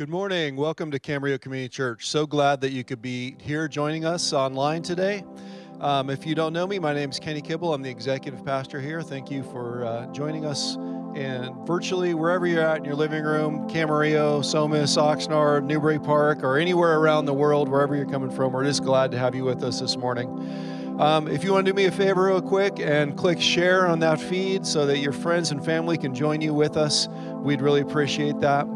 Good morning. Welcome to Camarillo Community Church. So glad that you could be here joining us online today. Um, if you don't know me, my name is Kenny Kibble. I'm the executive pastor here. Thank you for uh, joining us. And virtually wherever you're at in your living room, Camarillo, Somis, Oxnard, Newbury Park, or anywhere around the world, wherever you're coming from, we're just glad to have you with us this morning. Um, if you want to do me a favor, real quick, and click share on that feed so that your friends and family can join you with us, we'd really appreciate that.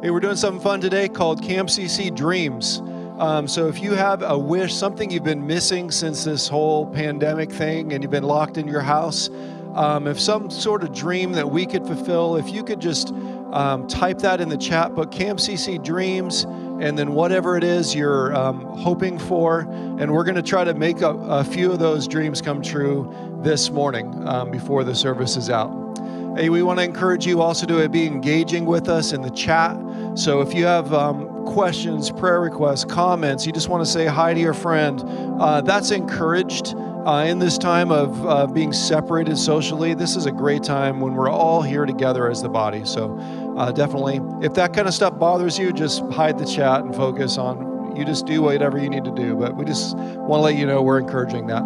Hey, we're doing something fun today called Camp CC Dreams. Um, so if you have a wish, something you've been missing since this whole pandemic thing and you've been locked in your house, um, if some sort of dream that we could fulfill, if you could just um, type that in the chat, but Camp CC Dreams, and then whatever it is you're um, hoping for, and we're going to try to make a, a, few of those dreams come true this morning um, before the service is out. Hey, we want to encourage you also to be engaging with us in the chat. So if you have um, questions, prayer requests, comments, you just want to say hi to your friend, uh, that's encouraged. Uh, in this time of uh, being separated socially, this is a great time when we're all here together as the body. So, uh, definitely, if that kind of stuff bothers you, just hide the chat and focus on you just do whatever you need to do. But we just want to let you know we're encouraging that.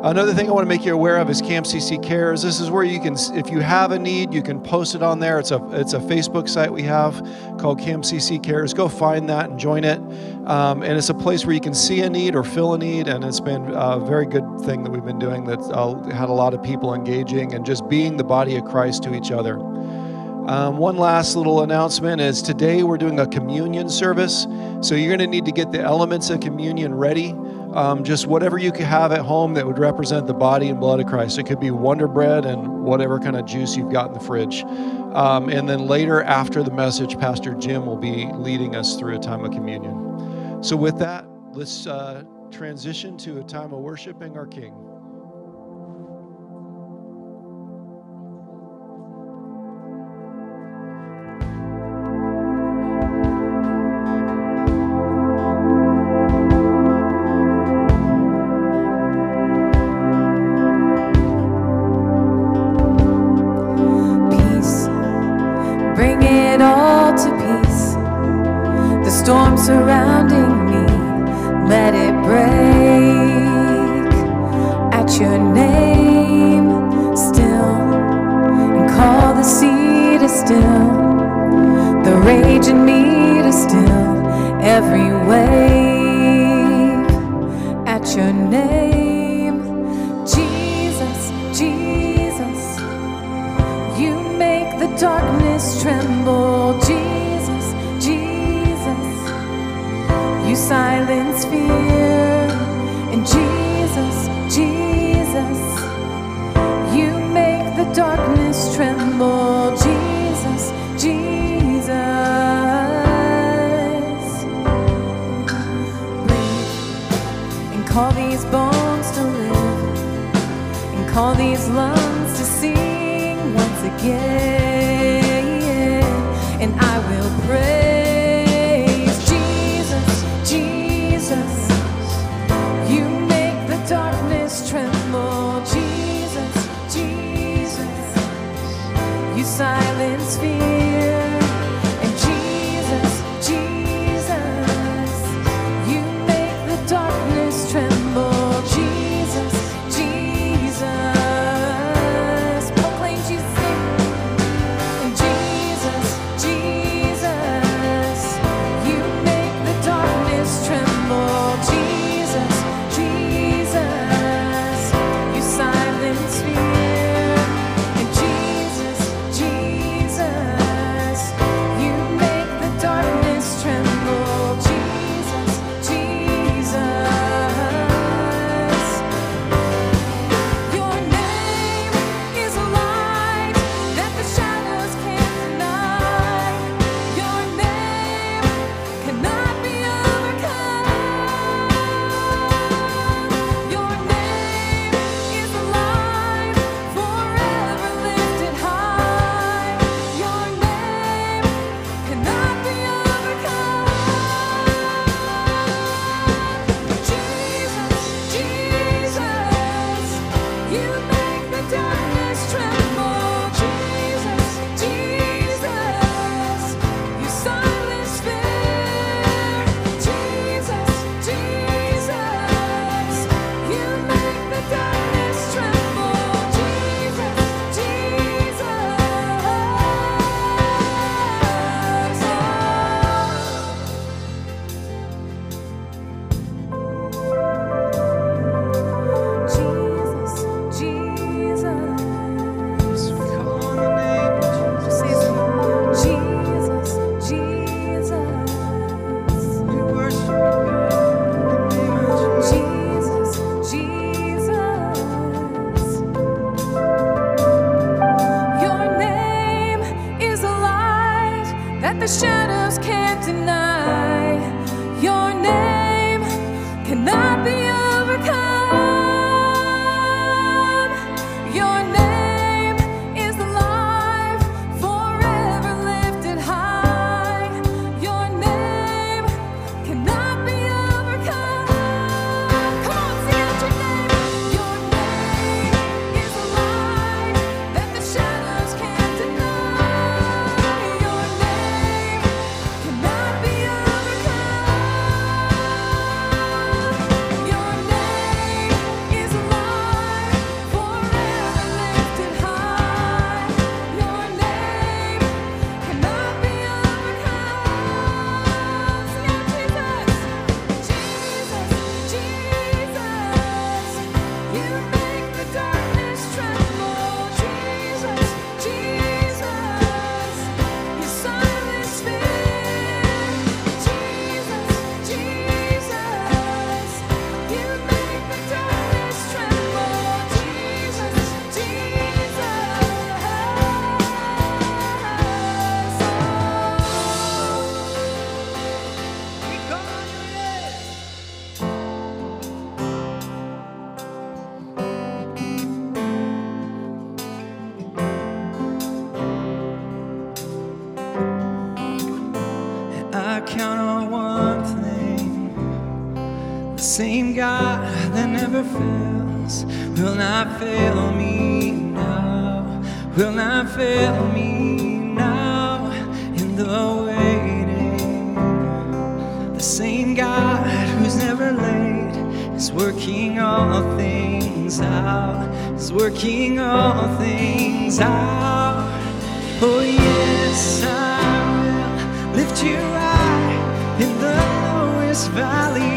Another thing I want to make you aware of is Camp CC Cares. This is where you can, if you have a need, you can post it on there. It's a it's a Facebook site we have called Camp CC Cares. Go find that and join it. Um, and it's a place where you can see a need or fill a need. And it's been a very good thing that we've been doing that uh, had a lot of people engaging and just being the body of Christ to each other. Um, one last little announcement is today we're doing a communion service. So you're going to need to get the elements of communion ready um, just whatever you could have at home that would represent the body and blood of Christ. It could be Wonder Bread and whatever kind of juice you've got in the fridge. Um, and then later, after the message, Pastor Jim will be leading us through a time of communion. So, with that, let's uh, transition to a time of worshiping our King. the rage in me to still every wave at your name. Jesus, Jesus, you make the darkness tremble. Jesus, Jesus, you silence fear. And Jesus, these bones to live and call these lungs to sing once again. God that never fails will not fail me now, will not fail me now in the waiting. The same God who's never late is working all things out, is working all things out. Oh, yes, I will lift you high in the lowest valley.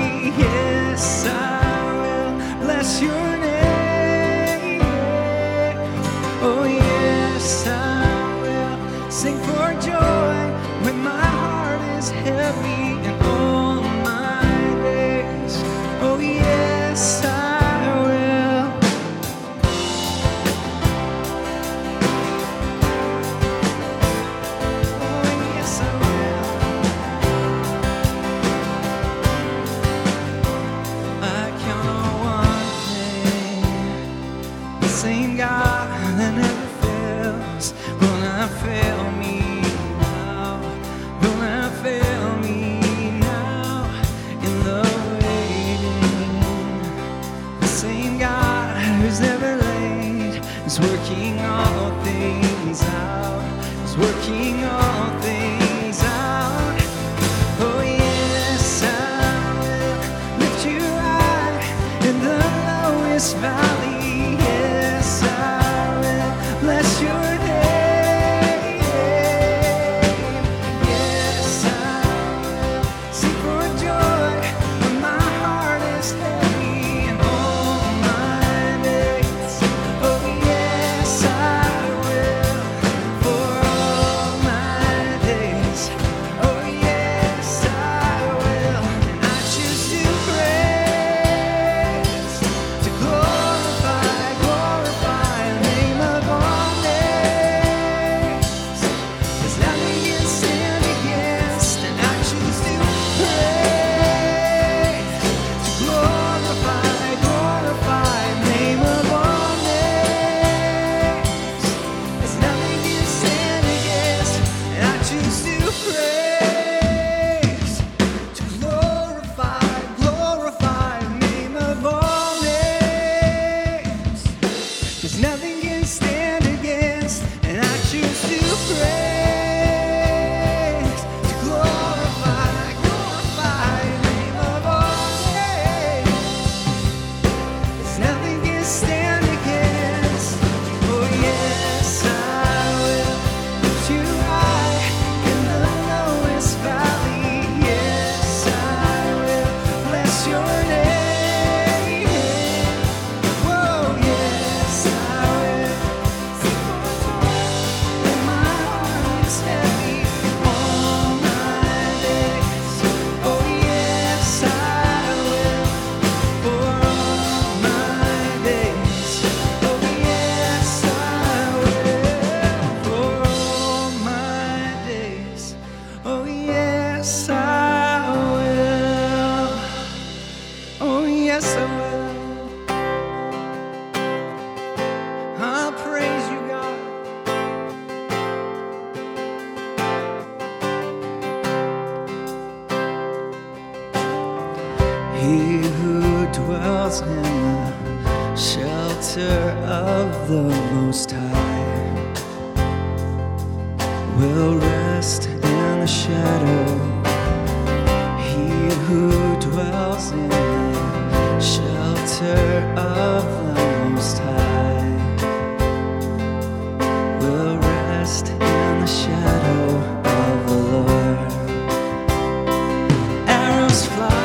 about Nadie He who dwells in the shelter of the Most High will rest in the shadow. He who dwells in the shelter of the Most High will rest in the shadow of the Lord. Arrows fly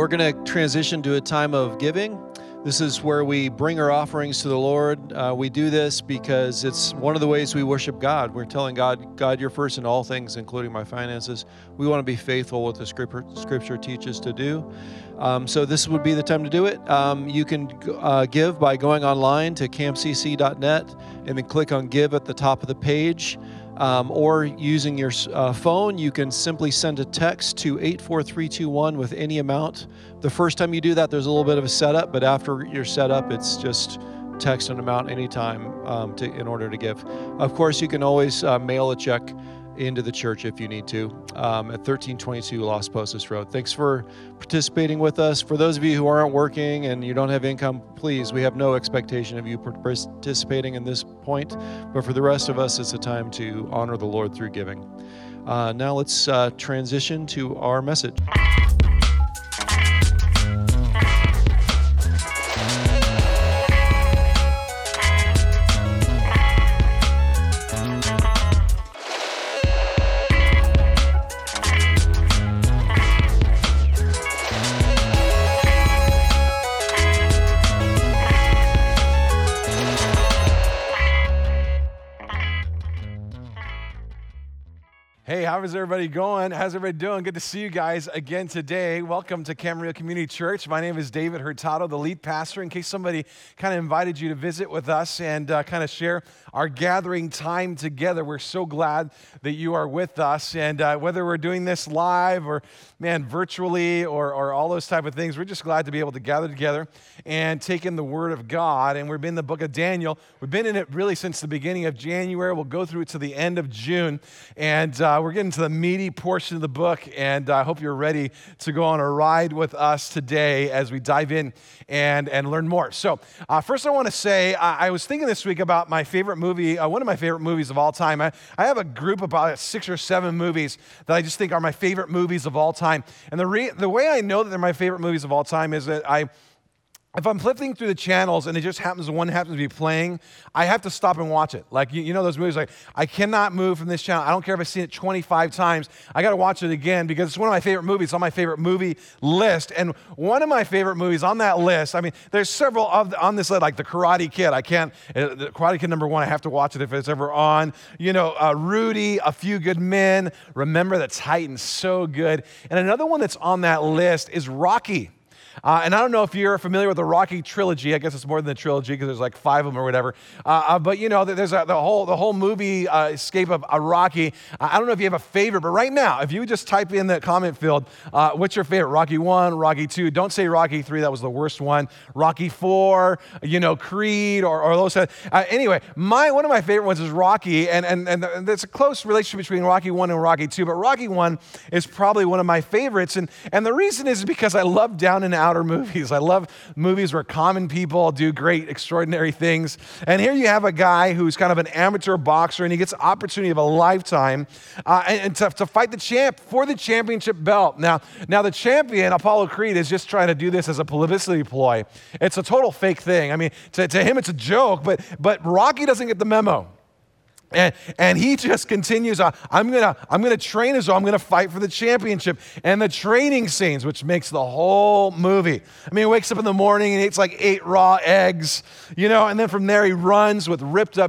we're going to transition to a time of giving. This is where we bring our offerings to the Lord. Uh, we do this because it's one of the ways we worship God. We're telling God, God, you're first in all things, including my finances. We want to be faithful with the scripture, scripture teaches to do. Um, so this would be the time to do it. Um, you can uh, give by going online to campcc.net and then click on Give at the top of the page. Um, or using your uh, phone, you can simply send a text to 84321 with any amount. The first time you do that, there's a little bit of a setup, but after you're set up, it's just text an amount anytime um, to, in order to give. Of course, you can always uh, mail a check into the church if you need to um, at 1322 Las Posas Road. Thanks for participating with us. For those of you who aren't working and you don't have income, please, we have no expectation of you participating in this point. But for the rest of us, it's a time to honor the Lord through giving. Uh, now let's uh, transition to our message. How is everybody going? How's everybody doing? Good to see you guys again today. Welcome to Camarillo Community Church. My name is David Hurtado, the lead pastor. In case somebody kind of invited you to visit with us and uh, kind of share our gathering time together, we're so glad that you are with us. And uh, whether we're doing this live or, man, virtually or, or all those type of things, we're just glad to be able to gather together and take in the Word of God. And we've been in the book of Daniel. We've been in it really since the beginning of January. We'll go through it to the end of June. And uh, we're getting to the meaty portion of the book, and I hope you're ready to go on a ride with us today as we dive in and, and learn more. So, uh, first, I want to say I, I was thinking this week about my favorite movie, uh, one of my favorite movies of all time. I, I have a group about six or seven movies that I just think are my favorite movies of all time. And the, re- the way I know that they're my favorite movies of all time is that I if I'm flipping through the channels and it just happens, one happens to be playing, I have to stop and watch it. Like, you, you know, those movies, like, I cannot move from this channel. I don't care if I've seen it 25 times. I got to watch it again because it's one of my favorite movies. It's on my favorite movie list. And one of my favorite movies on that list, I mean, there's several of on this list, like The Karate Kid. I can't, uh, The Karate Kid number one, I have to watch it if it's ever on. You know, uh, Rudy, A Few Good Men, Remember the Titans, so good. And another one that's on that list is Rocky. Uh, and I don't know if you're familiar with the Rocky trilogy. I guess it's more than the trilogy because there's like five of them or whatever. Uh, uh, but you know, there's a, the whole the whole movie uh, escape of a Rocky. I don't know if you have a favorite, but right now, if you just type in the comment field, uh, what's your favorite? Rocky one, Rocky two. Don't say Rocky three. That was the worst one. Rocky four. You know, Creed or, or those. Uh, anyway, my one of my favorite ones is Rocky, and and and there's a close relationship between Rocky one and Rocky two. But Rocky one is probably one of my favorites, and and the reason is because I love down and out movies. I love movies where common people do great, extraordinary things. And here you have a guy who's kind of an amateur boxer and he gets opportunity of a lifetime uh, and, and to, to, fight the champ for the championship belt. Now, now, the champion, Apollo Creed, is just trying to do this as a publicity ploy. It's a total fake thing. I mean, to, to him, it's a joke, but, but Rocky doesn't get the memo. And, and he just continues on. I'm gonna, I'm gonna train as though I'm gonna fight for the championship. And the training scenes, which makes the whole movie. I mean, he wakes up in the morning and eats like eight raw eggs, you know, and then from there he runs with ripped up